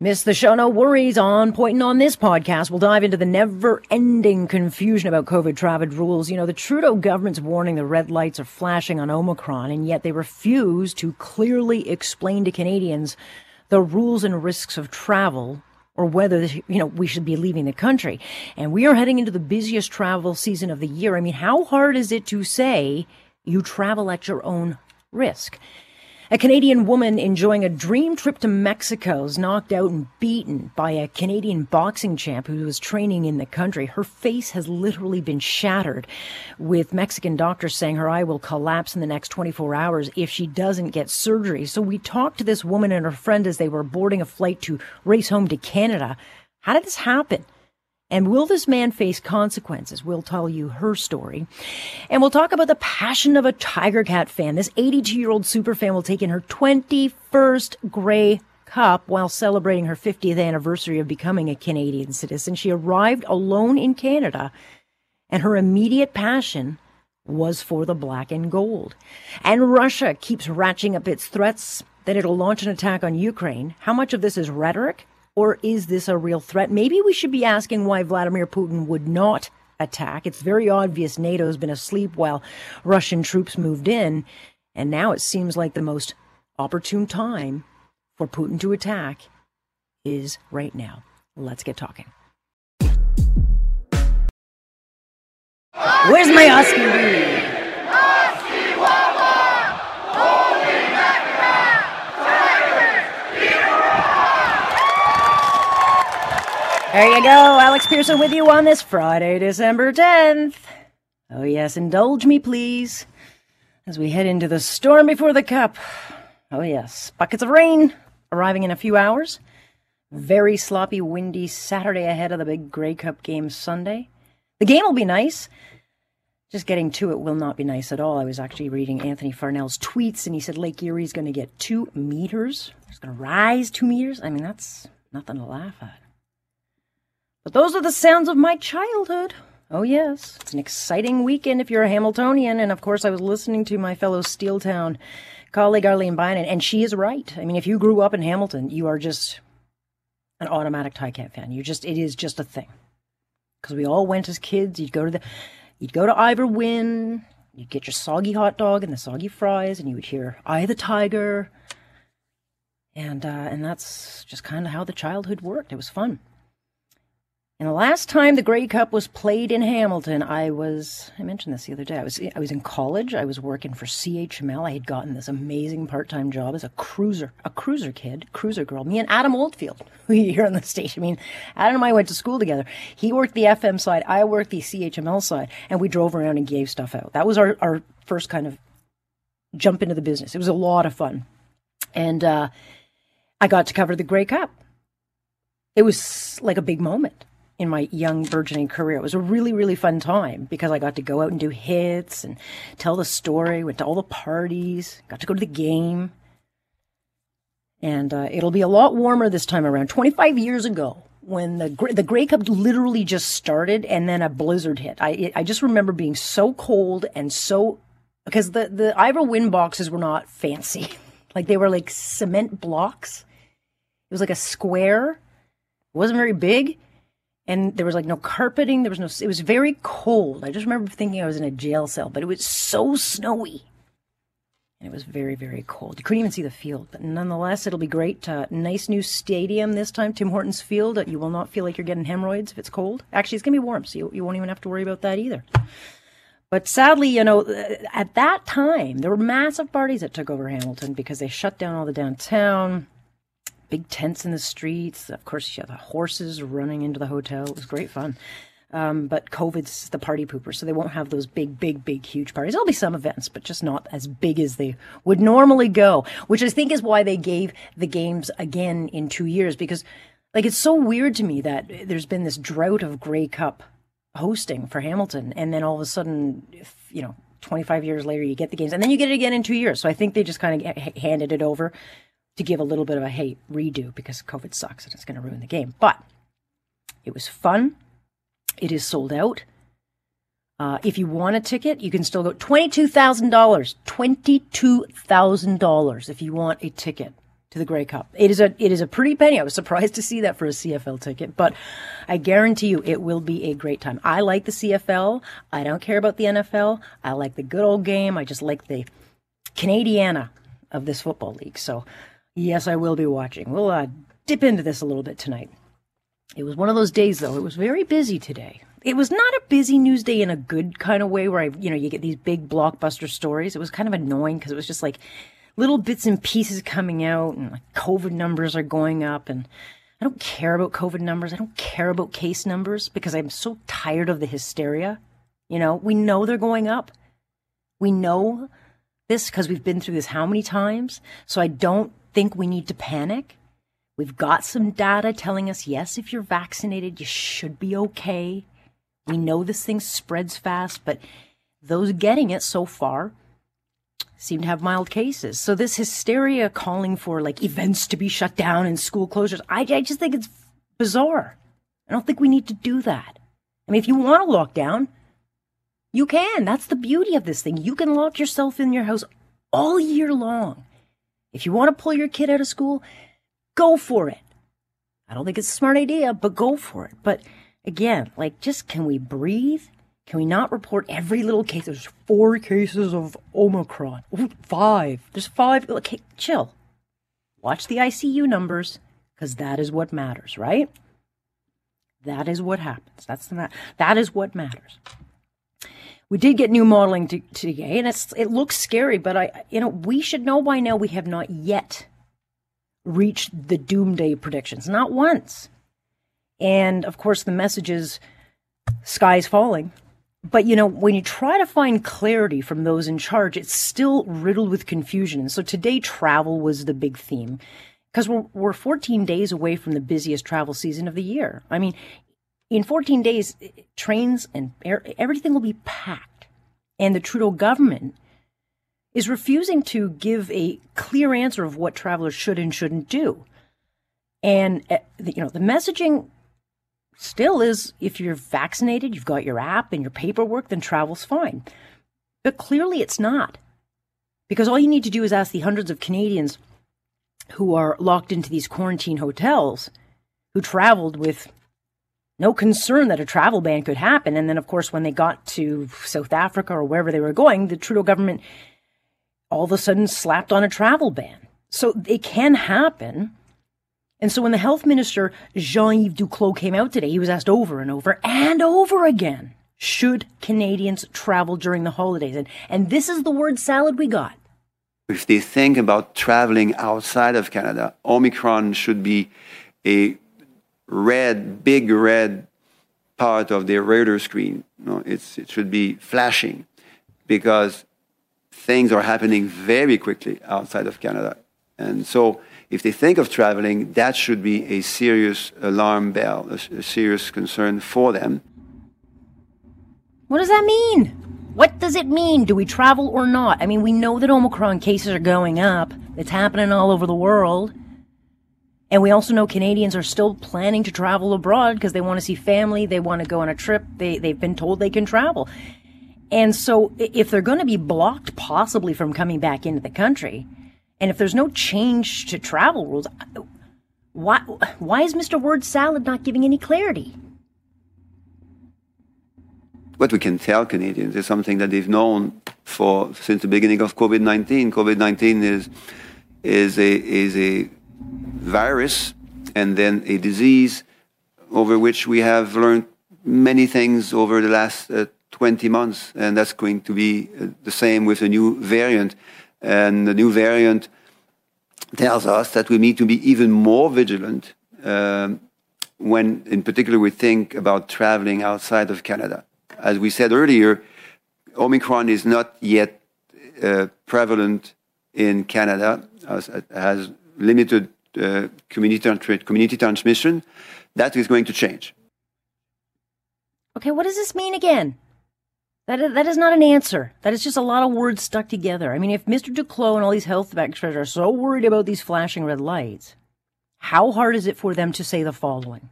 Miss the show? No worries. On point and on this podcast, we'll dive into the never-ending confusion about COVID travel rules. You know, the Trudeau government's warning the red lights are flashing on Omicron, and yet they refuse to clearly explain to Canadians the rules and risks of travel or whether you know we should be leaving the country. And we are heading into the busiest travel season of the year. I mean, how hard is it to say you travel at your own risk? A Canadian woman enjoying a dream trip to Mexico is knocked out and beaten by a Canadian boxing champ who was training in the country. Her face has literally been shattered, with Mexican doctors saying her eye will collapse in the next 24 hours if she doesn't get surgery. So we talked to this woman and her friend as they were boarding a flight to race home to Canada. How did this happen? And will this man face consequences? We'll tell you her story. And we'll talk about the passion of a Tiger Cat fan. This 82 year old super fan will take in her 21st Grey Cup while celebrating her 50th anniversary of becoming a Canadian citizen. She arrived alone in Canada and her immediate passion was for the black and gold. And Russia keeps ratcheting up its threats that it'll launch an attack on Ukraine. How much of this is rhetoric? Or is this a real threat? Maybe we should be asking why Vladimir Putin would not attack. It's very obvious NATO's been asleep while Russian troops moved in. And now it seems like the most opportune time for Putin to attack is right now. Let's get talking. Where's my Oscar? There you go. Alex Pearson with you on this Friday, December 10th. Oh, yes, indulge me, please, as we head into the storm before the cup. Oh, yes, buckets of rain arriving in a few hours. Very sloppy, windy Saturday ahead of the big Grey Cup game Sunday. The game will be nice. Just getting to it will not be nice at all. I was actually reading Anthony Farnell's tweets, and he said Lake Erie is going to get two meters. It's going to rise two meters. I mean, that's nothing to laugh at. But those are the sounds of my childhood. Oh, yes. It's an exciting weekend if you're a Hamiltonian. And of course, I was listening to my fellow Steeltown colleague, Arlene Bynon, and she is right. I mean, if you grew up in Hamilton, you are just an automatic Ticat fan. You just, it is just a thing. Because we all went as kids. You'd go to the, you'd go to Ivor Wynne, you'd get your soggy hot dog and the soggy fries, and you would hear "I the Tiger," and uh, and that's just kind of how the childhood worked. It was fun. And the last time the Grey Cup was played in Hamilton, I was I mentioned this the other day. I was I was in college. I was working for CHML. I had gotten this amazing part-time job as a cruiser, a cruiser kid, cruiser girl. Me and Adam Oldfield, who you hear on the station. I mean, Adam and I went to school together. He worked the FM side, I worked the CHML side, and we drove around and gave stuff out. That was our our first kind of jump into the business. It was a lot of fun, and uh, I got to cover the Grey Cup. It was like a big moment in my young burgeoning career. It was a really, really fun time because I got to go out and do hits and tell the story, went to all the parties, got to go to the game. And uh, it'll be a lot warmer this time around. 25 years ago, when the the Grey Cup literally just started, and then a blizzard hit. I I just remember being so cold and so because the the Ivor Wynne boxes were not fancy, like they were like cement blocks. It was like a square. It wasn't very big and there was like no carpeting. There was no. It was very cold. I just remember thinking I was in a jail cell, but it was so snowy, and it was very very cold. You couldn't even see the field, but nonetheless, it'll be great. Uh, nice new stadium this time, Tim Hortons Field. You will not feel like you're getting hemorrhoids if it's cold. Actually, it's gonna be warm, so you, you won't even have to worry about that either. But sadly, you know, at that time, there were massive parties that took over Hamilton because they shut down all the downtown big tents in the streets. Of course, you had the horses running into the hotel. It was great fun. Um, but COVID's the party pooper, so they won't have those big, big, big, huge parties. There'll be some events, but just not as big as they would normally go, which I think is why they gave the games again in two years because Like it's so weird to me that there's been this drought of Grey Cup hosting for Hamilton, and then all of a sudden, you know, 25 years later, you get the games, and then you get it again in two years. So I think they just kind of handed it over to give a little bit of a hey redo because COVID sucks and it's going to ruin the game. But it was fun. It is sold out. Uh, if you want a ticket, you can still go twenty-two thousand dollars. Twenty-two thousand dollars if you want a ticket to the Grey Cup. It is a it is a pretty penny. I was surprised to see that for a CFL ticket, but I guarantee you it will be a great time. I like the CFL. I don't care about the NFL. I like the good old game. I just like the Canadiana of this football league. So, yes, I will be watching. We'll uh, dip into this a little bit tonight. It was one of those days, though. It was very busy today. It was not a busy news day in a good kind of way where I, you know, you get these big blockbuster stories. It was kind of annoying because it was just like little bits and pieces coming out and like COVID numbers are going up. And I don't care about COVID numbers. I don't care about case numbers because I'm so tired of the hysteria. You know, we know they're going up. We know this because we've been through this how many times. So I don't think we need to panic. We've got some data telling us, yes, if you're vaccinated, you should be okay. We know this thing spreads fast, but those getting it so far seem to have mild cases. So this hysteria calling for like events to be shut down and school closures, I, I just think it's bizarre. I don't think we need to do that. I mean, if you want to lock down, you can. That's the beauty of this thing. You can lock yourself in your house all year long. If you want to pull your kid out of school, go for it. I don't think it's a smart idea, but go for it. But again, like, just can we breathe? Can we not report every little case? There's four cases of Omicron. Ooh, five. There's five. Okay, chill. Watch the ICU numbers because that is what matters, right? That is what happens. That's the that is what matters. We did get new modeling to, today, and it's it looks scary, but I you know we should know by now we have not yet reached the doomsday predictions, not once. And of course, the message is sky's falling. But you know, when you try to find clarity from those in charge, it's still riddled with confusion. So today, travel was the big theme because we're, we're 14 days away from the busiest travel season of the year. I mean, in 14 days, trains and air, everything will be packed. And the Trudeau government is refusing to give a clear answer of what travelers should and shouldn't do. And uh, you know, the messaging still is if you're vaccinated, you've got your app and your paperwork, then travel's fine. But clearly it's not. Because all you need to do is ask the hundreds of Canadians who are locked into these quarantine hotels who traveled with no concern that a travel ban could happen. And then, of course, when they got to South Africa or wherever they were going, the Trudeau government all of a sudden slapped on a travel ban. So it can happen. And so when the health minister, Jean Yves Duclos, came out today, he was asked over and over and over again should Canadians travel during the holidays? And, and this is the word salad we got. If they think about traveling outside of Canada, Omicron should be a red, big red part of their radar screen. No, it's, it should be flashing because things are happening very quickly outside of Canada. And so if they think of traveling, that should be a serious alarm bell, a, a serious concern for them. What does that mean? What does it mean? Do we travel or not? I mean, we know that Omicron cases are going up. It's happening all over the world. And we also know Canadians are still planning to travel abroad because they want to see family, they want to go on a trip, they, they've been told they can travel. And so if they're going to be blocked possibly from coming back into the country, and if there's no change to travel rules, why, why is Mr. Word Salad not giving any clarity? What we can tell Canadians is something that they've known for since the beginning of COVID-19. COVID-19 is is a is a virus and then a disease over which we have learned many things over the last uh, 20 months, and that's going to be uh, the same with a new variant. And the new variant tells us that we need to be even more vigilant um, when, in particular, we think about traveling outside of Canada. As we said earlier, Omicron is not yet uh, prevalent in Canada, as, has limited uh, community, community transmission, that is going to change. Okay, what does this mean again? That that is not an answer. That is just a lot of words stuck together. I mean, if Mr. Duclos and all these health experts are so worried about these flashing red lights, how hard is it for them to say the following?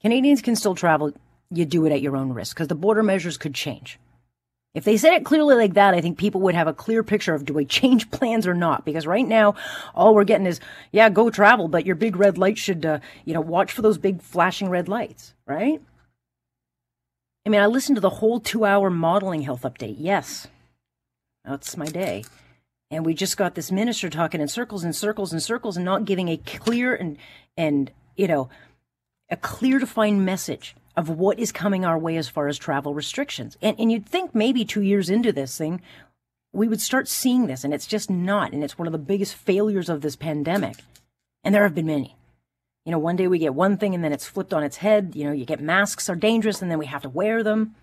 Canadians can still travel. You do it at your own risk because the border measures could change. If they said it clearly like that, I think people would have a clear picture of do we change plans or not? Because right now, all we're getting is, yeah, go travel, but your big red light should, uh, you know, watch for those big flashing red lights, right? I mean, I listened to the whole two hour modeling health update. Yes, that's my day. And we just got this minister talking in circles and circles and circles and not giving a clear and, and, you know, a clear defined message of what is coming our way as far as travel restrictions. And, and you'd think maybe two years into this thing, we would start seeing this, and it's just not. And it's one of the biggest failures of this pandemic. And there have been many. You know, one day we get one thing and then it's flipped on its head. You know, you get masks are dangerous and then we have to wear them.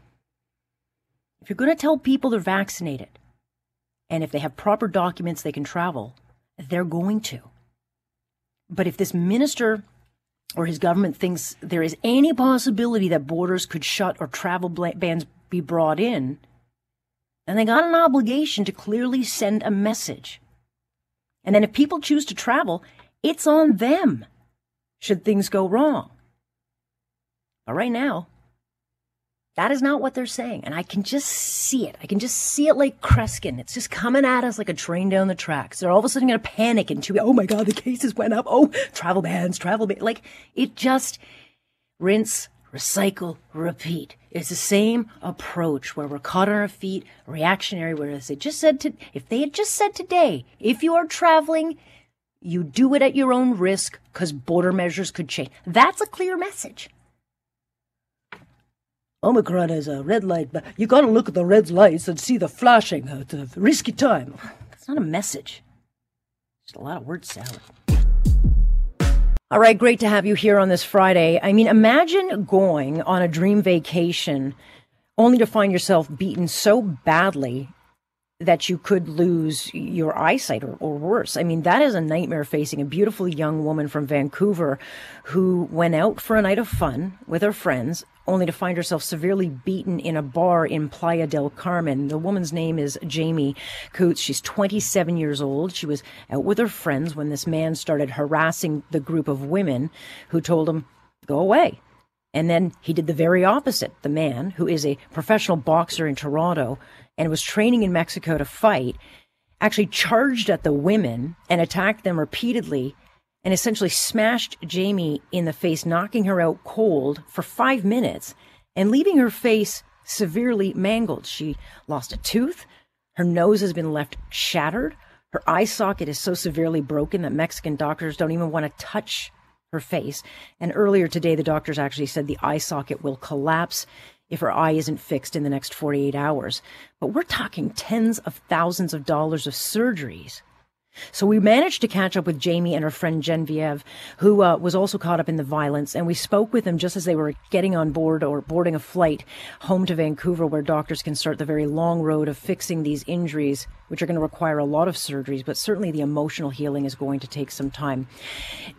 If you're going to tell people they're vaccinated and if they have proper documents they can travel, they're going to. But if this minister or his government thinks there is any possibility that borders could shut or travel bans be brought in, then they got an obligation to clearly send a message. And then if people choose to travel, it's on them should things go wrong. But right now, that is not what they're saying. And I can just see it. I can just see it like Kreskin. It's just coming at us like a train down the tracks. They're all of a sudden going to panic and to, oh my God, the cases went up. Oh, travel bans, travel bans. Like it just rinse, recycle, repeat. It's the same approach where we're caught on our feet, reactionary, whereas they just said to, if they had just said today, if you are traveling, you do it at your own risk because border measures could change. That's a clear message. Omicron is a red light, but you got to look at the red lights and see the flashing. It's a risky time. That's not a message. Just a lot of word salad. All right, great to have you here on this Friday. I mean, imagine going on a dream vacation only to find yourself beaten so badly that you could lose your eyesight or, or, worse. I mean, that is a nightmare facing a beautiful young woman from Vancouver who went out for a night of fun with her friends only to find herself severely beaten in a bar in Playa del Carmen. The woman's name is Jamie Coots. She's 27 years old. She was out with her friends when this man started harassing the group of women who told him, go away. And then he did the very opposite. The man, who is a professional boxer in Toronto and was training in Mexico to fight, actually charged at the women and attacked them repeatedly and essentially smashed Jamie in the face, knocking her out cold for five minutes and leaving her face severely mangled. She lost a tooth. Her nose has been left shattered. Her eye socket is so severely broken that Mexican doctors don't even want to touch her face. And earlier today, the doctors actually said the eye socket will collapse if her eye isn't fixed in the next 48 hours. But we're talking tens of thousands of dollars of surgeries so we managed to catch up with Jamie and her friend Genevieve, who uh, was also caught up in the violence, and we spoke with them just as they were getting on board or boarding a flight home to Vancouver, where doctors can start the very long road of fixing these injuries, which are going to require a lot of surgeries, but certainly the emotional healing is going to take some time.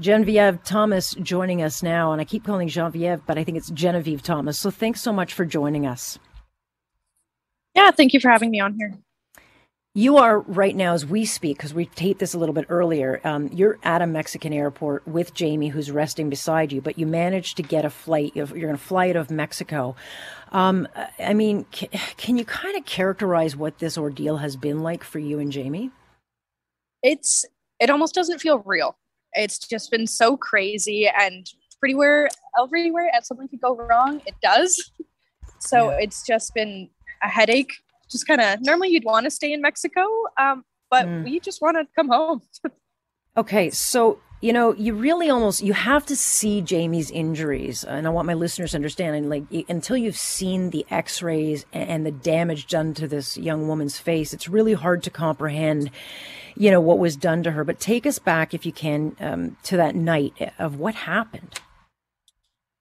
Genevieve Thomas joining us now, and I keep calling Genevieve, but I think it's Genevieve Thomas. So thanks so much for joining us. Yeah, thank you for having me on here. You are right now, as we speak, because we taped this a little bit earlier. Um, you're at a Mexican airport with Jamie, who's resting beside you, but you managed to get a flight. You're going to fly out of Mexico. Um, I mean, can, can you kind of characterize what this ordeal has been like for you and Jamie? It's it almost doesn't feel real. It's just been so crazy and pretty where everywhere something could go wrong, it does. So yeah. it's just been a headache just kind of normally you'd want to stay in Mexico, um, but mm. we just want to come home. okay, so you know you really almost you have to see Jamie's injuries, and I want my listeners to understand. And like until you've seen the X-rays and the damage done to this young woman's face, it's really hard to comprehend. You know what was done to her, but take us back if you can um, to that night of what happened.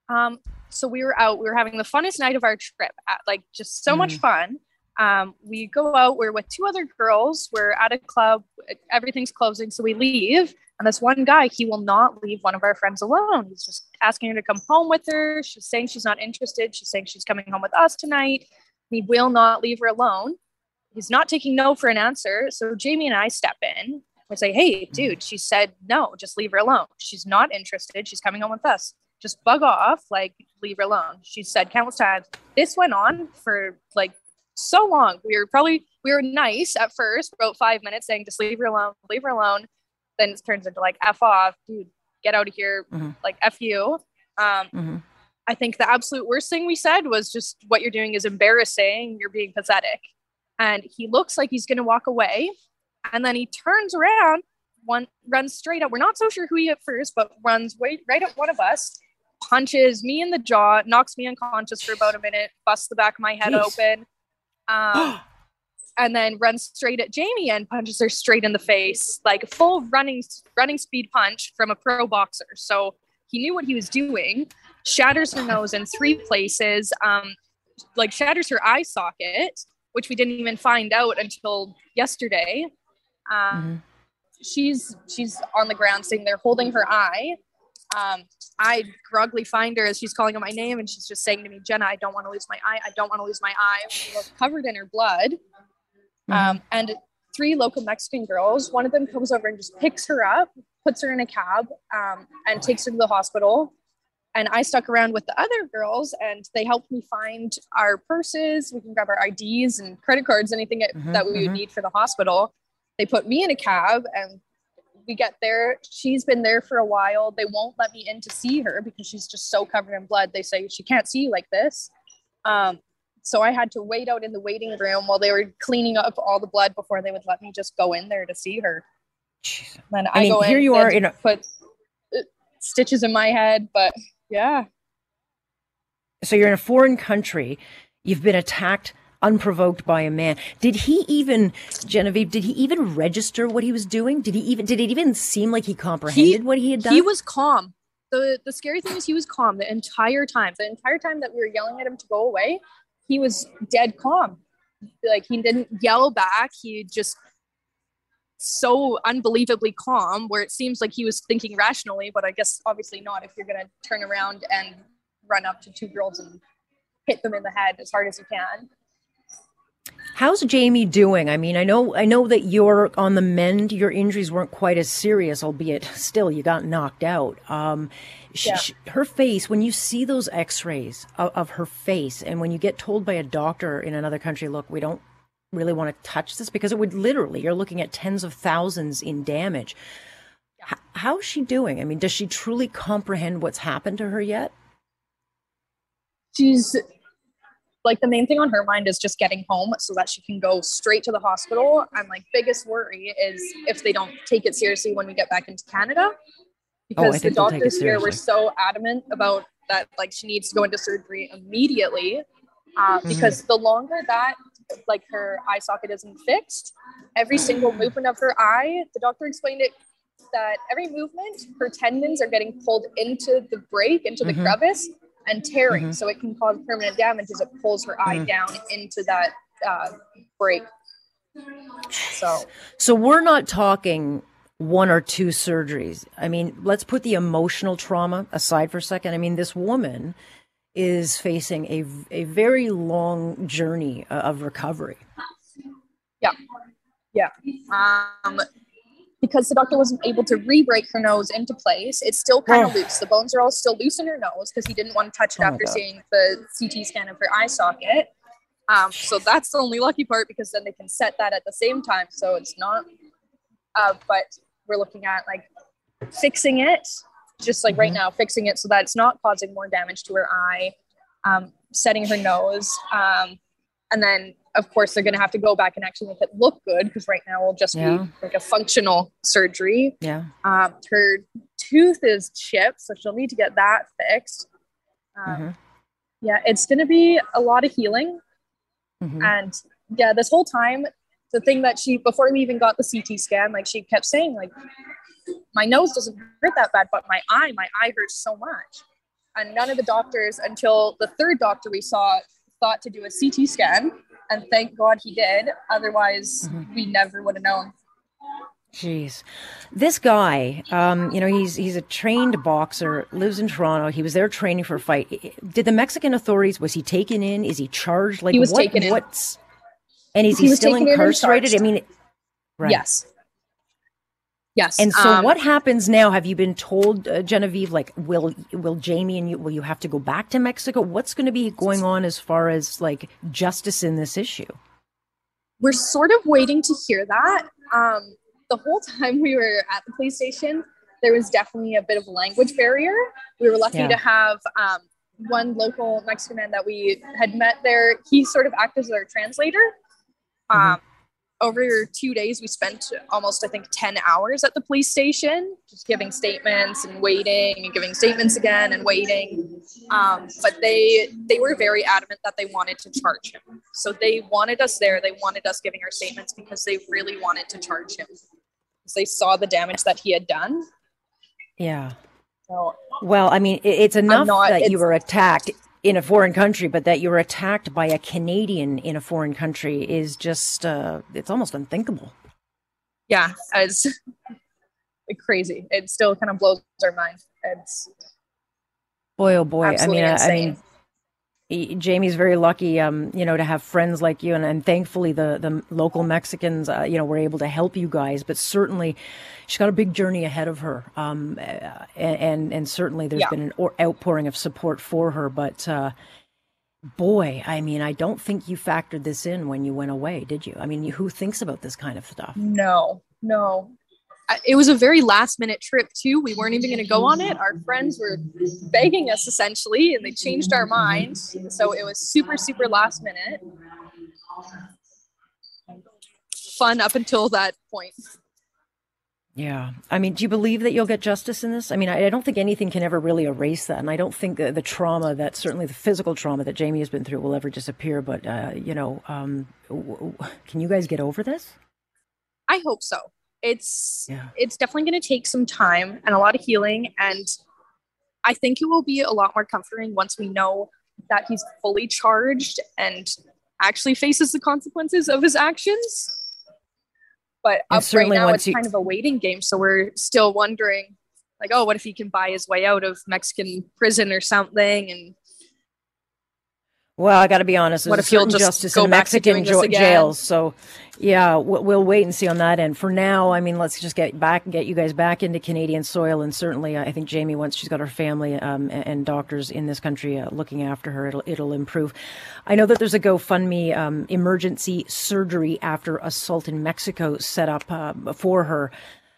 Um, so we were out, we were having the funnest night of our trip, like just so mm. much fun Um, we go out, we're with two other girls, we're at a club, everything's closing, so we leave. And this one guy, he will not leave one of our friends alone. He's just asking her to come home with her. She's saying she's not interested. She's saying she's coming home with us tonight. He will not leave her alone. He's not taking no for an answer. So Jamie and I step in. We say, hey, dude, she said no, just leave her alone. She's not interested. She's coming home with us. Just bug off, like, leave her alone. She said countless times. This went on for like so long. We were probably we were nice at first, about five minutes, saying just leave her alone, leave her alone. Then it turns into like f off, dude, get out of here, mm-hmm. like f you. Um, mm-hmm. I think the absolute worst thing we said was just what you're doing is embarrassing. You're being pathetic. And he looks like he's going to walk away, and then he turns around, one runs straight up. We're not so sure who he at first, but runs way, right at one of us, punches me in the jaw, knocks me unconscious for about a minute, busts the back of my head Jeez. open um, and then runs straight at Jamie and punches her straight in the face, like a full running running speed punch from a pro boxer. So he knew what he was doing. Shatters her nose in three places. Um, like shatters her eye socket, which we didn't even find out until yesterday. Um, mm-hmm. She's she's on the ground sitting there holding her eye. Um, I groggily find her as she's calling out my name and she's just saying to me, Jenna, I don't want to lose my eye. I don't want to lose my eye. She was covered in her blood. Mm-hmm. Um, and three local Mexican girls, one of them comes over and just picks her up, puts her in a cab, um, and takes her to the hospital. And I stuck around with the other girls and they helped me find our purses. We can grab our IDs and credit cards, anything mm-hmm, that we mm-hmm. would need for the hospital. They put me in a cab and we get there. She's been there for a while. They won't let me in to see her because she's just so covered in blood. They say she can't see you like this. Um, so I had to wait out in the waiting room while they were cleaning up all the blood before they would let me just go in there to see her. Then I, I mean, here you are in a- put uh, stitches in my head, but yeah. So you're in a foreign country. You've been attacked unprovoked by a man. Did he even, Genevieve, did he even register what he was doing? Did he even, did it even seem like he comprehended he, what he had done? He was calm. The, the scary thing is he was calm the entire time. The entire time that we were yelling at him to go away, he was dead calm. Like he didn't yell back. He just so unbelievably calm where it seems like he was thinking rationally, but I guess obviously not if you're going to turn around and run up to two girls and hit them in the head as hard as you can. How's Jamie doing? I mean, I know I know that you're on the mend. Your injuries weren't quite as serious, albeit still you got knocked out. Um, yeah. she, her face, when you see those X-rays of, of her face, and when you get told by a doctor in another country, look, we don't really want to touch this because it would literally you're looking at tens of thousands in damage. H- how's she doing? I mean, does she truly comprehend what's happened to her yet? She's like the main thing on her mind is just getting home so that she can go straight to the hospital. And like biggest worry is if they don't take it seriously when we get back into Canada. Oh, because oh, the doctors here were so adamant about that like she needs to go into surgery immediately. Uh, mm-hmm. because the longer that like her eye socket isn't fixed, every single movement of her eye, the doctor explained it that every movement, her tendons are getting pulled into the break, into the mm-hmm. crevice, and tearing. Mm-hmm. So it can cause permanent damage as it pulls her eye mm-hmm. down into that uh, break. So, so we're not talking one or two surgeries. I mean, let's put the emotional trauma aside for a second. I mean, this woman is facing a a very long journey of recovery. Yeah, yeah. Um, because the doctor wasn't able to re-break her nose into place. It's still kind of loose. The bones are all still loose in her nose because he didn't want to touch it oh after seeing the CT scan of her eye socket. Um, so that's the only lucky part because then they can set that at the same time. So it's not, uh, but we're looking at like fixing it, just like mm-hmm. right now, fixing it so that it's not causing more damage to her eye, um, setting her nose, um, and then of course they're going to have to go back and actually make it look good because right now will just yeah. be like a functional surgery yeah um, her tooth is chipped so she'll need to get that fixed um, mm-hmm. yeah it's going to be a lot of healing mm-hmm. and yeah this whole time the thing that she before we even got the ct scan like she kept saying like my nose doesn't hurt that bad but my eye my eye hurts so much and none of the doctors until the third doctor we saw thought to do a CT scan, and thank God he did. Otherwise, mm-hmm. we never would have known. Jeez, this guy, um, you know, he's he's a trained boxer, lives in Toronto. He was there training for a fight. Did the Mexican authorities was he taken in? Is he charged? Like he was what, taken what's and is he, he still incarcerated? I mean, right. yes, yes. And so, um, what happens now? Have you been told, uh, Genevieve? Like, will will Jamie and you will you have to go back to Mexico? What's going to be going on as far as like justice in this issue? We're sort of waiting to hear that. Um, the whole time we were at the police station, there was definitely a bit of a language barrier. We were lucky yeah. to have um, one local Mexican man that we had met there. He sort of acted as our translator. Mm-hmm. Over two days, we spent almost, I think, 10 hours at the police station, just giving statements and waiting and giving statements again and waiting. Um, but they they were very adamant that they wanted to charge him. So they wanted us there. They wanted us giving our statements because they really wanted to charge him they saw the damage that he had done. Yeah. So, well, I mean, it's enough not, that you were attacked in a foreign country, but that you were attacked by a Canadian in a foreign country is just, uh, it's almost unthinkable. Yeah, it's crazy. It still kind of blows our mind. It's boy, oh boy. I mean, insane. I mean, Jamie's very lucky, um, you know, to have friends like you, and, and thankfully the the local Mexicans, uh, you know, were able to help you guys. But certainly, she's got a big journey ahead of her, um, and and certainly there's yeah. been an outpouring of support for her. But uh, boy, I mean, I don't think you factored this in when you went away, did you? I mean, who thinks about this kind of stuff? No, no, it was a very last minute trip too. We weren't even going to go on it. Our friends were begging us essentially, and they changed our mind. So it was super, super last minute. Fun up until that point. Yeah. I mean, do you believe that you'll get justice in this? I mean, I, I don't think anything can ever really erase that. And I don't think the, the, trauma that, certainly the physical trauma that Jamie has been through will ever disappear. But, uh, you know, um, w- w- can you guys get over this? I hope so it's yeah. it's definitely going to take some time and a lot of healing and i think it will be a lot more comforting once we know that he's fully charged and actually faces the consequences of his actions but up right now it's you- kind of a waiting game so we're still wondering like oh what if he can buy his way out of mexican prison or something and well, I got to be honest. What if he'll just justice go in Mexican jo- jails? So, yeah, we'll wait and see on that end. For now, I mean, let's just get back, and get you guys back into Canadian soil, and certainly, I think Jamie, once she's got her family um, and doctors in this country uh, looking after her, it'll it'll improve. I know that there's a GoFundMe um, emergency surgery after assault in Mexico set up uh, for her.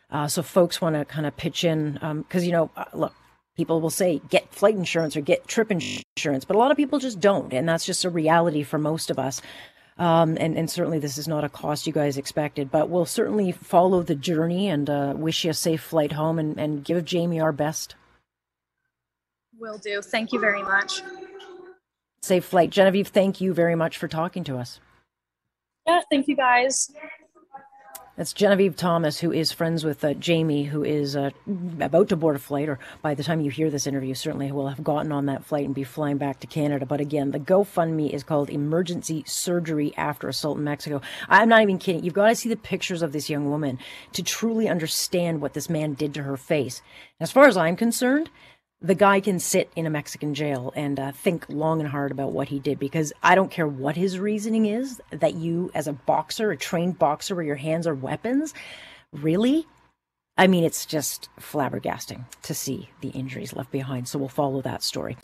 Uh, so folks want to kind of pitch in because um, you know, uh, look, people will say get flight insurance or get trip insurance, but a lot of people just don't, and that's just a reality for most of us. Um, and, and certainly this is not a cost you guys expected, but we'll certainly follow the journey and uh, wish you a safe flight home and, and give Jamie our best. Will do. Thank you very much. Safe flight. Genevieve, thank you very much for talking to us. Yeah, thank you guys. That's Genevieve Thomas, who is friends with uh, Jamie, who is uh, about to board a flight, or by the time you hear this interview, certainly will have gotten on that flight and be flying back to Canada. But again, the GoFundMe is called Emergency Surgery After Assault in Mexico. I'm not even kidding. You've got to see the pictures of this young woman to truly understand what this man did to her face. As far as I'm concerned, the guy can sit in a Mexican jail and uh, think long and hard about what he did because I don't care what his reasoning is that you, as a boxer, a trained boxer where your hands are weapons, really? I mean, it's just flabbergasting to see the injuries left behind. So we'll follow that story.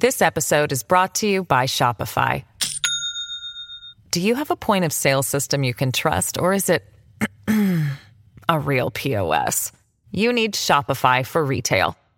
This episode is brought to you by Shopify. Do you have a point of sale system you can trust, or is it a real POS? You need Shopify for retail.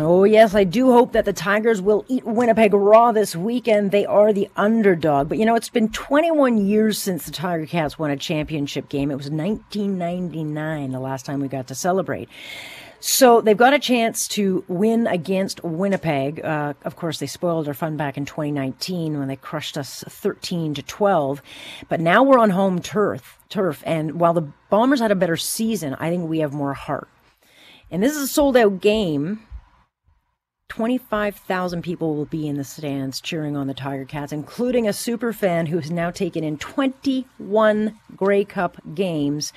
Oh, yes, I do hope that the Tigers will eat Winnipeg raw this weekend. They are the underdog. But you know, it's been 21 years since the Tiger Cats won a championship game. It was 1999, the last time we got to celebrate. So they've got a chance to win against Winnipeg. Uh, of course, they spoiled our fun back in 2019 when they crushed us 13 to 12. But now we're on home turf, turf. And while the Bombers had a better season, I think we have more heart. And this is a sold out game. 25,000 people will be in the stands cheering on the Tiger Cats, including a super fan who has now taken in 21 Grey Cup games.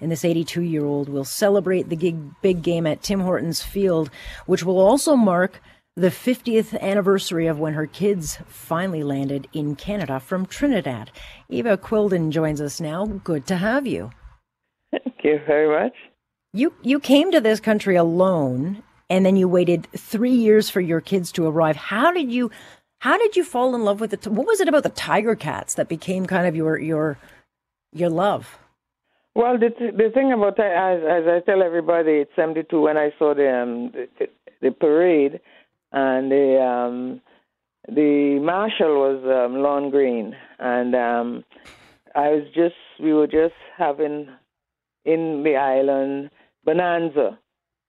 And this 82 year old will celebrate the big game at Tim Hortons Field, which will also mark the 50th anniversary of when her kids finally landed in Canada from Trinidad. Eva Quilden joins us now. Good to have you. Thank you very much. You you came to this country alone and then you waited three years for your kids to arrive. How did you, how did you fall in love with it? What was it about the Tiger Cats that became kind of your your your love? Well, the the thing about as as I tell everybody, it's seventy two when I saw the um the, the parade and the um the marshal was um, Lorne Greene and um I was just we were just having in the island bonanza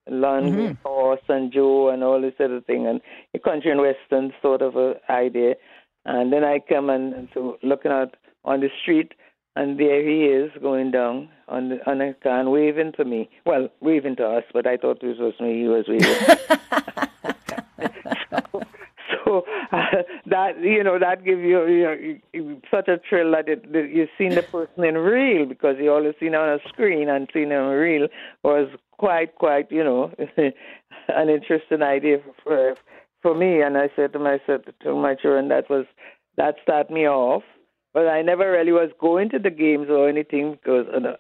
learn mm-hmm. Hoss and Joe and all this other thing and a country and western sort of a idea. And then I come and, and so looking out on the street and there he is going down on the on a car and waving to me. Well, waving to us, but I thought this was me he was waving. that you know that gives you, you know, such a thrill that, it, that you've seen the person in real because you always seen on a screen and seen in real was quite quite you know an interesting idea for for me. And I said to myself to my children that was that started me off. But I never really was going to the games or anything because uh,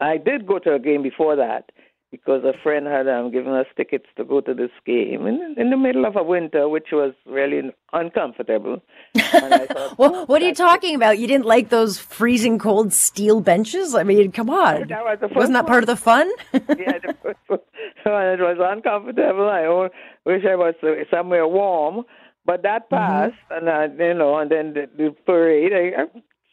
I did go to a game before that because a friend had um, given us tickets to go to this game in, in the middle of a winter, which was really uncomfortable. Thought, well, oh, what are you talking about? You didn't like those freezing cold steel benches? I mean, come on. That was Wasn't that part of the fun? yeah, the first one. it was uncomfortable. I wish I was somewhere warm. But that mm-hmm. passed, mm-hmm. and uh, you know, and then the, the parade. I, I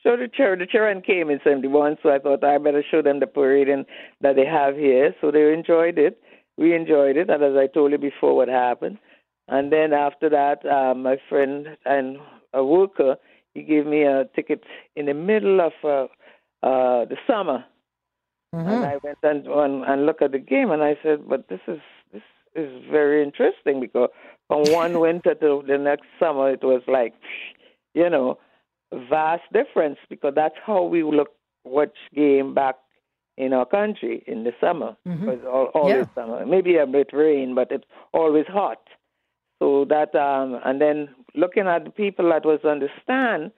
so the, chair, the children came in 71, so I thought I better show them the parade and, that they have here. So they enjoyed it. We enjoyed it, and as I told you before, what happened. And then after that, um, my friend and a worker, he gave me a ticket in the middle of uh, uh, the summer. Mm-hmm. And I went and, and and looked at the game, and I said, "But this is this is very interesting because from one winter to the next summer, it was like, you know, vast difference because that's how we look watch game back in our country in the summer. Mm-hmm. All, always yeah. summer. Maybe a bit rain, but it's always hot. So that um, and then looking at the people that was on the stand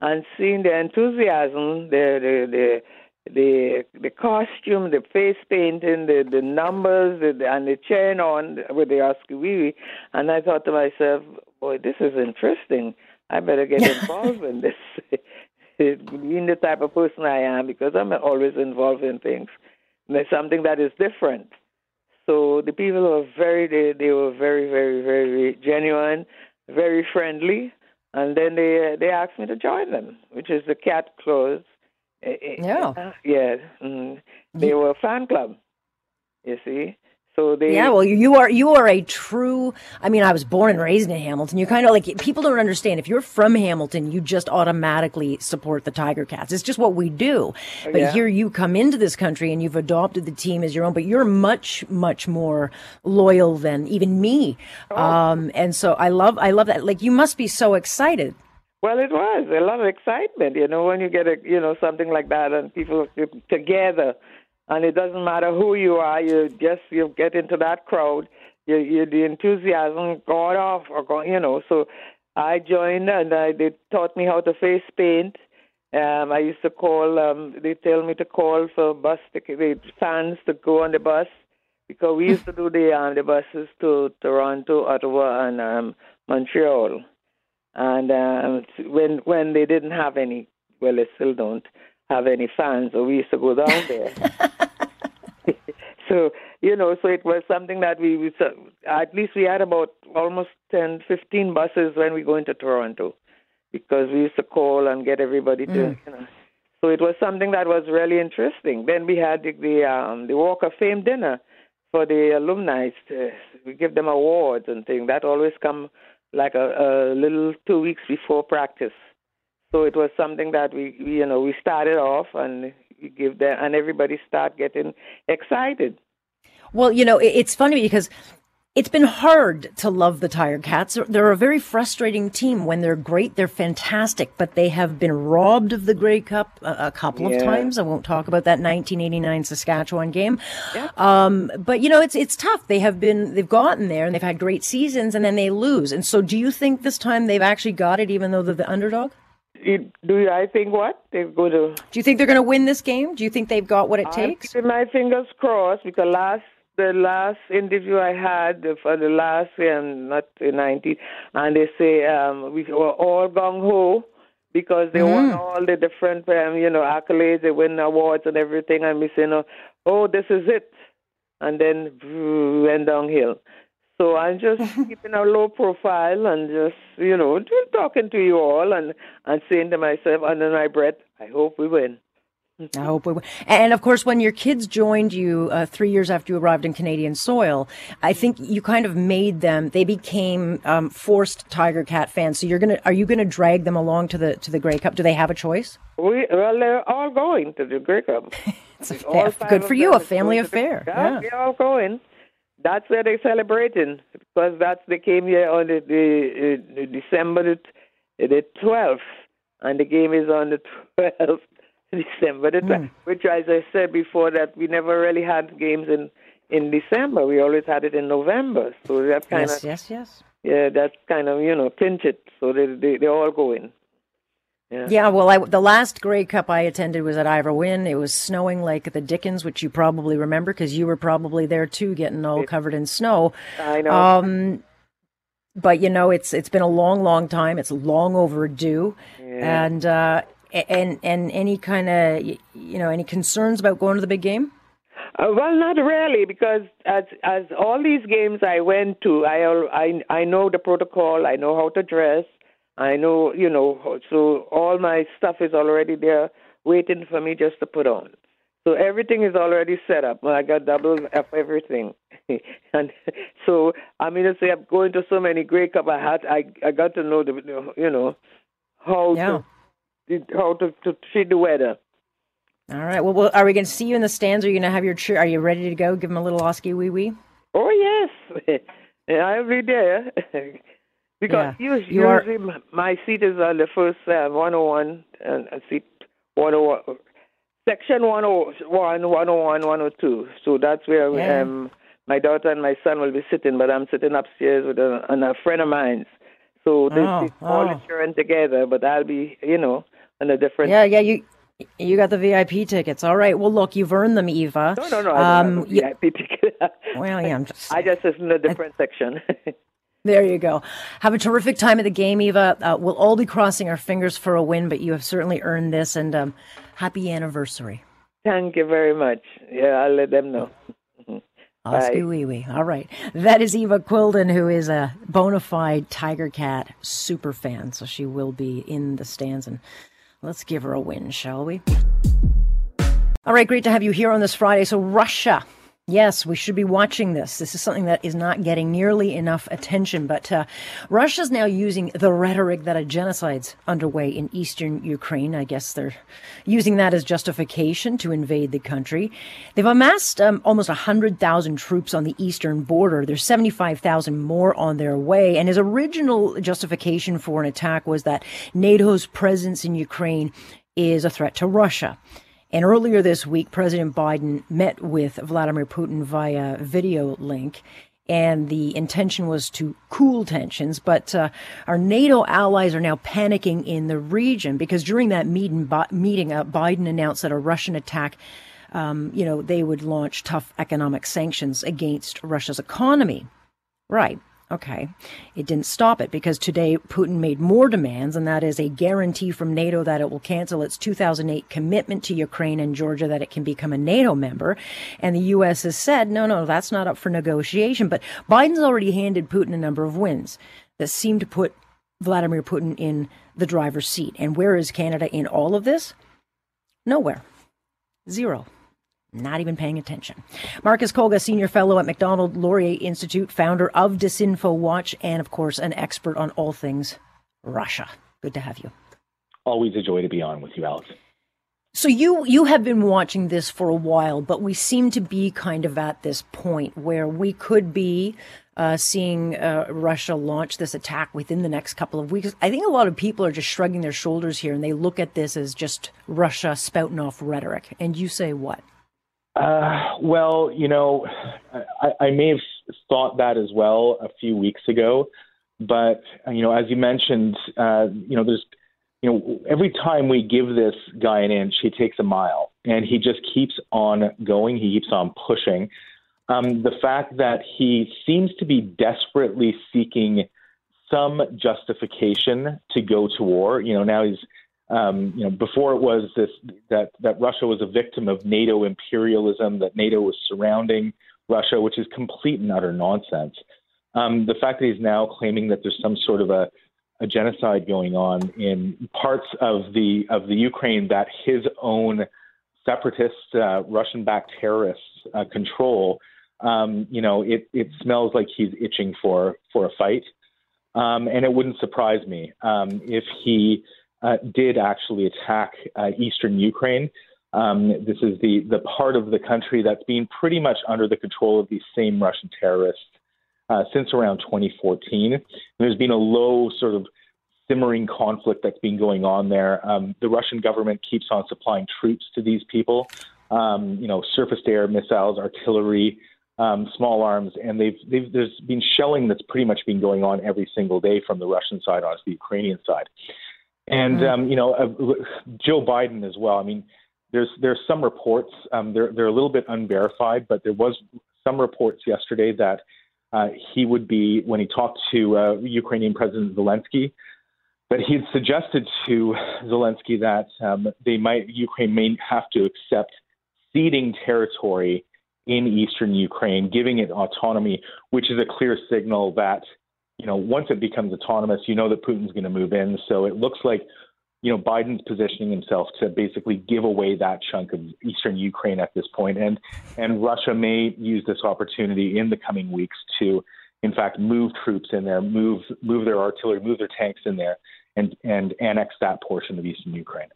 and seeing the enthusiasm, the the the the, the costume, the face painting, the the numbers, the, and the chain on with the Oscar and I thought to myself, boy, this is interesting. I better get involved in this. Being the type of person I am, because I'm always involved in things. There's something that is different. So the people were very, they, they were very, very, very genuine, very friendly, and then they they asked me to join them, which is the Cat Claws. Eh, eh, yeah. Uh, yeah. Mm, they were a fan club. You see, so they Yeah, well you are you are a true I mean I was born and raised in Hamilton. You're kind of like people don't understand if you're from Hamilton, you just automatically support the Tiger Cats. It's just what we do. But yeah. here you come into this country and you've adopted the team as your own, but you're much much more loyal than even me. Oh. Um and so I love I love that like you must be so excited. Well, it was a lot of excitement, you know, when you get a, you know, something like that and people together and it doesn't matter who you are. You just you get into that crowd. You, you the enthusiasm going off or going, you know. So I joined and I, they taught me how to face paint. Um, I used to call. Um, they tell me to call for bus ticket, the fans to go on the bus because we used to do the um, the buses to Toronto, Ottawa, and um, Montreal. And um, when when they didn't have any, well, they still don't have any fans, so we used to go down there. so you know, so it was something that we, we at least we had about almost 10, 15 buses when we go into Toronto, because we used to call and get everybody to, mm. you know. So it was something that was really interesting. Then we had the the, um, the Walk of Fame dinner for the alumni. To, we give them awards and things. That always come like a, a little two weeks before practice. So it was something that we, we you know we started off and we give them and everybody start getting excited. Well, you know, it's funny because it's been hard to love the Tiger Cats. They're a very frustrating team. When they're great, they're fantastic, but they have been robbed of the Grey Cup a, a couple yeah. of times. I won't talk about that 1989 Saskatchewan game. Yeah. Um, but you know, it's it's tough. They have been they've gotten there and they've had great seasons, and then they lose. And so, do you think this time they've actually got it, even though they're the underdog? Do I think what they're going to? Do you think they're going to win this game? Do you think they've got what it takes? I'm my fingers crossed because last the last interview I had for the last um, not the 19, and they say um, we were all gung ho because they mm-hmm. won all the different um, you know accolades, they win awards and everything, and we say oh this is it, and then went downhill. So I'm just keeping a low profile and just, you know, just talking to you all and, and saying to myself under my breath, I hope we win. I hope we will. And of course, when your kids joined you uh, three years after you arrived in Canadian soil, I think you kind of made them. They became um, forced Tiger Cat fans. So you're gonna, are you gonna drag them along to the to the Grey Cup? Do they have a choice? We well, they're all going to the Grey Cup. it's a, good for you, a family affair. yeah, they're all going. That's where they're celebrating because that's they came here on the, the, the December the, the 12th, and the game is on the 12th. December, the mm. which, as I said before, that we never really had games in in December. We always had it in November. So that kind yes, of yes, yes. Yeah, that kind of you know pinch it. So they they they all go in. Yeah. yeah, well, I, the last Grey Cup I attended was at Ivor Wynne. It was snowing like the Dickens, which you probably remember because you were probably there too, getting all covered in snow. I know. Um, but you know, it's it's been a long, long time. It's long overdue, yeah. and uh, and and any kind of you know any concerns about going to the big game? Uh, well, not really, because as as all these games I went to, I I I know the protocol. I know how to dress. I know you know. So all my stuff is already there, waiting for me just to put on. So everything is already set up. I got double of everything, and so I mean to say I'm going to so many Grey Cup. I had I I got to know the you know how yeah. to how to, to see the weather. All right. Well, well are we going to see you in the stands? Are you going to have your cheer? Are you ready to go? Give them a little Oskee wee wee. Oh yes, I'll be there. because yeah. usually, you are... my seat is on the first uh, 101 and uh, seat 101, section 101, 101, 102. So that's where yeah. um, my daughter and my son will be sitting. But I'm sitting upstairs with a, and a friend of mine. So they, oh, all oh. sharing together. But I'll be, you know, and a different. Yeah, yeah, you. You got the VIP tickets. All right. Well, look, you've earned them, Eva. No, no, no. I um, don't have VIP ticket. well, yeah, I'm just. I just is in a different I, section. there you go. Have a terrific time at the game, Eva. Uh, we'll all be crossing our fingers for a win, but you have certainly earned this, and um, happy anniversary. Thank you very much. Yeah, I'll let them know. Oskee wee wee. All right. That is Eva Quilden, who is a bona fide Tiger Cat super fan. So she will be in the stands and Let's give her a win, shall we? All right, great to have you here on this Friday. So, Russia. Yes, we should be watching this. This is something that is not getting nearly enough attention, but uh, Russia's now using the rhetoric that a genocide's underway in eastern Ukraine. I guess they're using that as justification to invade the country. They've amassed um, almost 100,000 troops on the eastern border. There's 75,000 more on their way. And his original justification for an attack was that NATO's presence in Ukraine is a threat to Russia. And earlier this week, President Biden met with Vladimir Putin via video link. And the intention was to cool tensions, but uh, our NATO allies are now panicking in the region because during that meeting, meeting uh, Biden announced that a Russian attack um, you know, they would launch tough economic sanctions against Russia's economy. Right. Okay. It didn't stop it because today Putin made more demands, and that is a guarantee from NATO that it will cancel its 2008 commitment to Ukraine and Georgia that it can become a NATO member. And the U.S. has said, no, no, that's not up for negotiation. But Biden's already handed Putin a number of wins that seem to put Vladimir Putin in the driver's seat. And where is Canada in all of this? Nowhere. Zero not even paying attention. Marcus Kolga, Senior Fellow at Macdonald Laurier Institute, founder of Disinfo Watch, and of course, an expert on all things Russia. Good to have you. Always a joy to be on with you, Alex. So you you have been watching this for a while, but we seem to be kind of at this point where we could be uh, seeing uh, Russia launch this attack within the next couple of weeks. I think a lot of people are just shrugging their shoulders here, and they look at this as just Russia spouting off rhetoric. And you say what? Uh, well, you know, I, I may have thought that as well a few weeks ago, but you know, as you mentioned, uh, you know, there's, you know, every time we give this guy an inch, he takes a mile, and he just keeps on going. He keeps on pushing. Um, the fact that he seems to be desperately seeking some justification to go to war. You know, now he's um, you know, before it was this that that Russia was a victim of NATO imperialism, that NATO was surrounding Russia, which is complete and utter nonsense. Um, the fact that he's now claiming that there's some sort of a, a genocide going on in parts of the of the Ukraine that his own separatist uh, Russian-backed terrorists uh, control, um, you know, it, it smells like he's itching for for a fight, um, and it wouldn't surprise me um, if he uh, did actually attack uh, eastern Ukraine. Um, this is the, the part of the country that's been pretty much under the control of these same Russian terrorists uh, since around 2014. And there's been a low sort of simmering conflict that's been going on there. Um, the Russian government keeps on supplying troops to these people, um, you know, surface air missiles, artillery, um, small arms, and they've, they've, there's been shelling that's pretty much been going on every single day from the Russian side onto the Ukrainian side. And mm-hmm. um, you know, uh, Joe Biden as well. I mean, there's there's some reports. Um, they're they're a little bit unverified, but there was some reports yesterday that uh, he would be when he talked to uh, Ukrainian President Zelensky. That he had suggested to Zelensky that um, they might Ukraine may have to accept ceding territory in eastern Ukraine, giving it autonomy, which is a clear signal that you know, once it becomes autonomous, you know that Putin's going to move in. So it looks like, you know, Biden's positioning himself to basically give away that chunk of eastern Ukraine at this point, and and Russia may use this opportunity in the coming weeks to, in fact, move troops in there, move move their artillery, move their tanks in there, and and annex that portion of eastern Ukraine.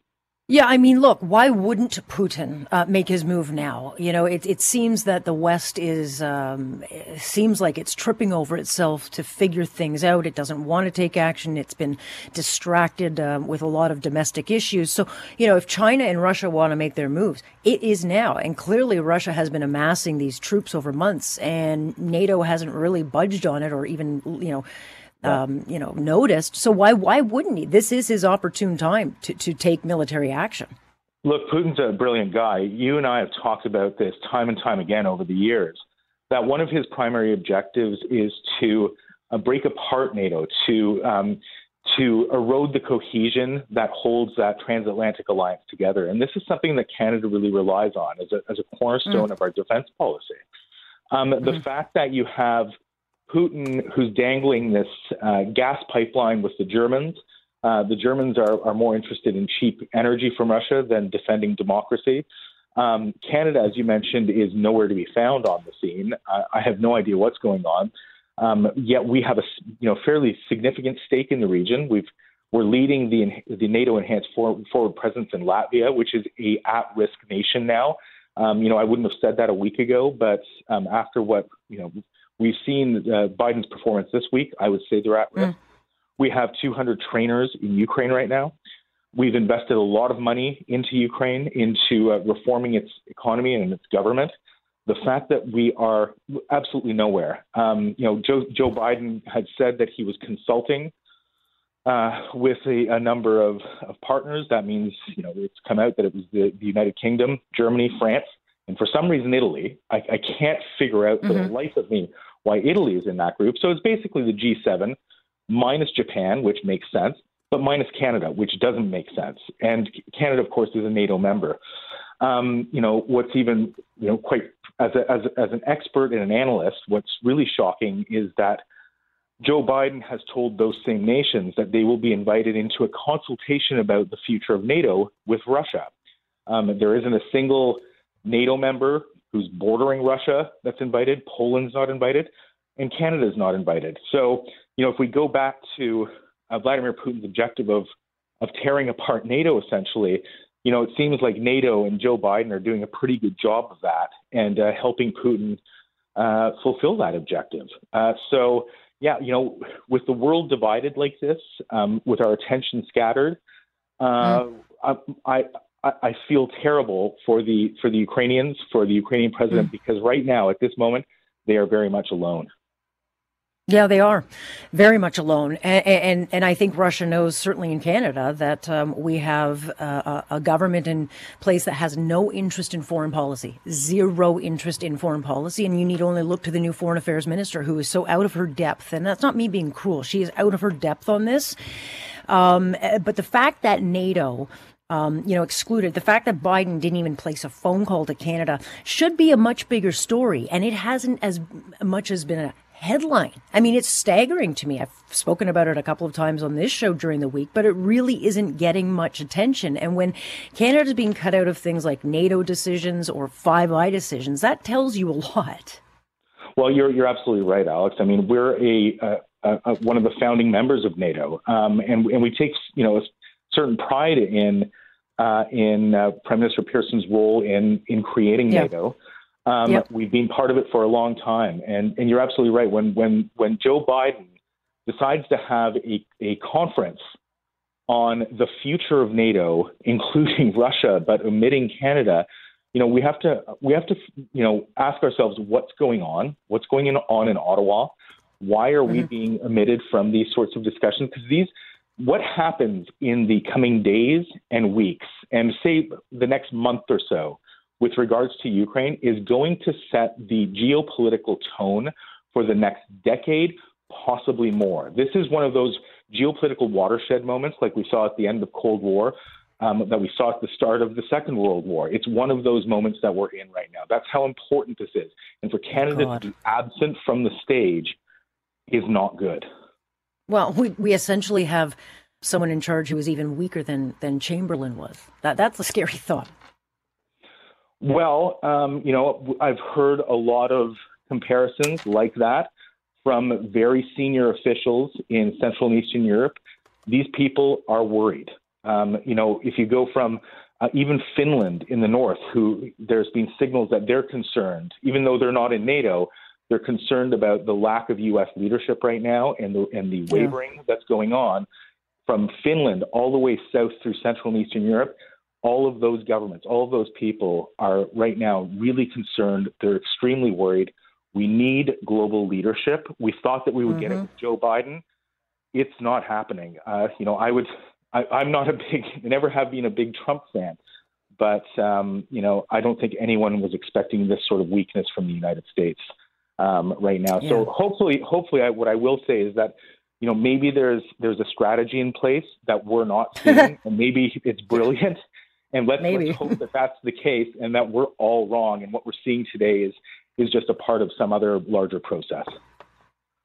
Yeah, I mean, look, why wouldn't Putin uh, make his move now? You know, it, it seems that the West is um, seems like it's tripping over itself to figure things out. It doesn't want to take action. It's been distracted uh, with a lot of domestic issues. So, you know, if China and Russia want to make their moves, it is now. And clearly, Russia has been amassing these troops over months, and NATO hasn't really budged on it, or even you know um, you know, noticed. So why why wouldn't he? This is his opportune time to, to take military action. Look, Putin's a brilliant guy. You and I have talked about this time and time again over the years. That one of his primary objectives is to uh, break apart NATO, to um, to erode the cohesion that holds that transatlantic alliance together. And this is something that Canada really relies on as a, as a cornerstone mm. of our defense policy. Um, mm. The fact that you have Putin, who's dangling this uh, gas pipeline with the Germans. Uh, the Germans are, are more interested in cheap energy from Russia than defending democracy. Um, Canada, as you mentioned, is nowhere to be found on the scene. I, I have no idea what's going on. Um, yet we have a you know fairly significant stake in the region. We've we're leading the the NATO enhanced forward, forward presence in Latvia, which is a at risk nation now. Um, you know, I wouldn't have said that a week ago, but um, after what you know We've seen uh, Biden's performance this week. I would say they're at risk. Mm. We have 200 trainers in Ukraine right now. We've invested a lot of money into Ukraine, into uh, reforming its economy and its government. The fact that we are absolutely nowhere. Um, you know, Joe, Joe Biden had said that he was consulting uh, with a, a number of, of, partners. That means, you know, it's come out that it was the, the United Kingdom, Germany, France, and for some reason Italy. I, I can't figure out for mm-hmm. the life of me why Italy is in that group. So it's basically the G7 minus Japan, which makes sense, but minus Canada, which doesn't make sense. And Canada, of course, is a NATO member. Um, you know, what's even, you know, quite as, a, as, as an expert and an analyst, what's really shocking is that Joe Biden has told those same nations that they will be invited into a consultation about the future of NATO with Russia. Um, there isn't a single NATO member who's bordering Russia that's invited. Poland's not invited, and Canada's not invited. So, you know, if we go back to uh, Vladimir Putin's objective of of tearing apart NATO, essentially, you know, it seems like NATO and Joe Biden are doing a pretty good job of that and uh, helping Putin uh, fulfill that objective. Uh, so, yeah, you know, with the world divided like this, um, with our attention scattered, mm. I, I I feel terrible for the for the Ukrainians, for the Ukrainian president, mm. because right now at this moment they are very much alone. Yeah, they are very much alone, and and, and I think Russia knows, certainly in Canada, that um, we have a, a, government in place that has no interest in foreign policy, zero interest in foreign policy, and you need only look to the new foreign affairs minister, who is so out of her depth, and that's not me being cruel. She is out of her depth on this. Um, eh, but the fact that NATO um, you know, excluded. The fact that Biden didn't even place a phone call to Canada should be a much bigger story, and it hasn't as much as been a headline. I mean, it's staggering to me. I've spoken about it a couple of times on this show during the week, but it really isn't getting much attention. And when Canada's being cut out of things like NATO decisions or Five Eye decisions, that tells you a lot. Well, you're you're absolutely right, Alex. I mean, we're a, a, a one of the founding members of NATO, um, and and we take you know certain pride in uh, in uh, Prime Minister Pearson's role in in creating yeah. NATO. Um, yep. We've been part of it for a long time, and and you're absolutely right. When when when Joe Biden decides to have a, a conference on the future of NATO, including Russia, but omitting Canada, you know, we have to we have to you know ask ourselves what's going on, what's going on in Ottawa, why are mm-hmm. we being omitted from these sorts of discussions? Because these what happens in the coming days and weeks, and say the next month or so, with regards to Ukraine is going to set the geopolitical tone for the next decade, possibly more. This is one of those geopolitical watershed moments like we saw at the end of Cold War, um, that we saw at the start of the Second World War. It's one of those moments that we're in right now. That's how important this is. And for Canada God. to be absent from the stage is not good. Well, we, we essentially have someone in charge who is even weaker than, than Chamberlain was. That, that's a scary thought. Well, um, you know, I've heard a lot of comparisons like that from very senior officials in Central and Eastern Europe. These people are worried. Um, you know, if you go from uh, even Finland in the north, who there's been signals that they're concerned, even though they're not in NATO, they're concerned about the lack of U.S. leadership right now and the and the wavering yeah. that's going on from Finland all the way south through Central and Eastern Europe all of those governments, all of those people are right now really concerned. They're extremely worried. We need global leadership. We thought that we would mm-hmm. get it mm-hmm. with Joe Biden. It's not happening. Uh, you know, I would. I, I'm not a big, never have been a big Trump fan, but um, you know, I don't think anyone was expecting this sort of weakness from the United States um, right now. Yeah. So hopefully, hopefully, I, what I will say is that you know maybe there's there's a strategy in place that we're not seeing, and maybe it's brilliant, and let's, let's hope that that's the case and that we're all wrong. And what we're seeing today is is just a part of some other larger process.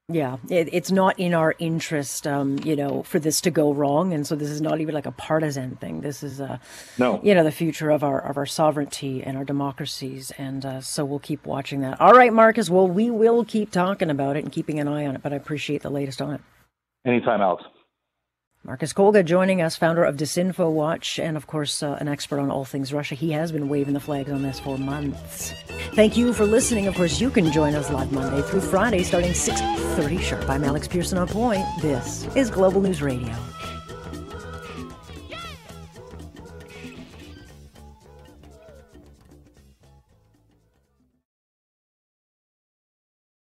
Yeah, it, it's not in our interest, um, you know, for this to go wrong, and so this is not even like a partisan thing. This is, a, no, you know, the future of our of our sovereignty and our democracies, and uh, so we'll keep watching that. All right, Marcus. Well, we will keep talking about it and keeping an eye on it, but I appreciate the latest on it. Anytime, Alex. Marcus Kolga joining us, founder of Disinfo Watch, and of course, uh, an expert on all things Russia. He has been waving the flags on this for months. Thank you for listening. Of course, you can join us live Monday through Friday starting 6.30 sharp. I'm Alex Pearson on point. This is Global News Radio.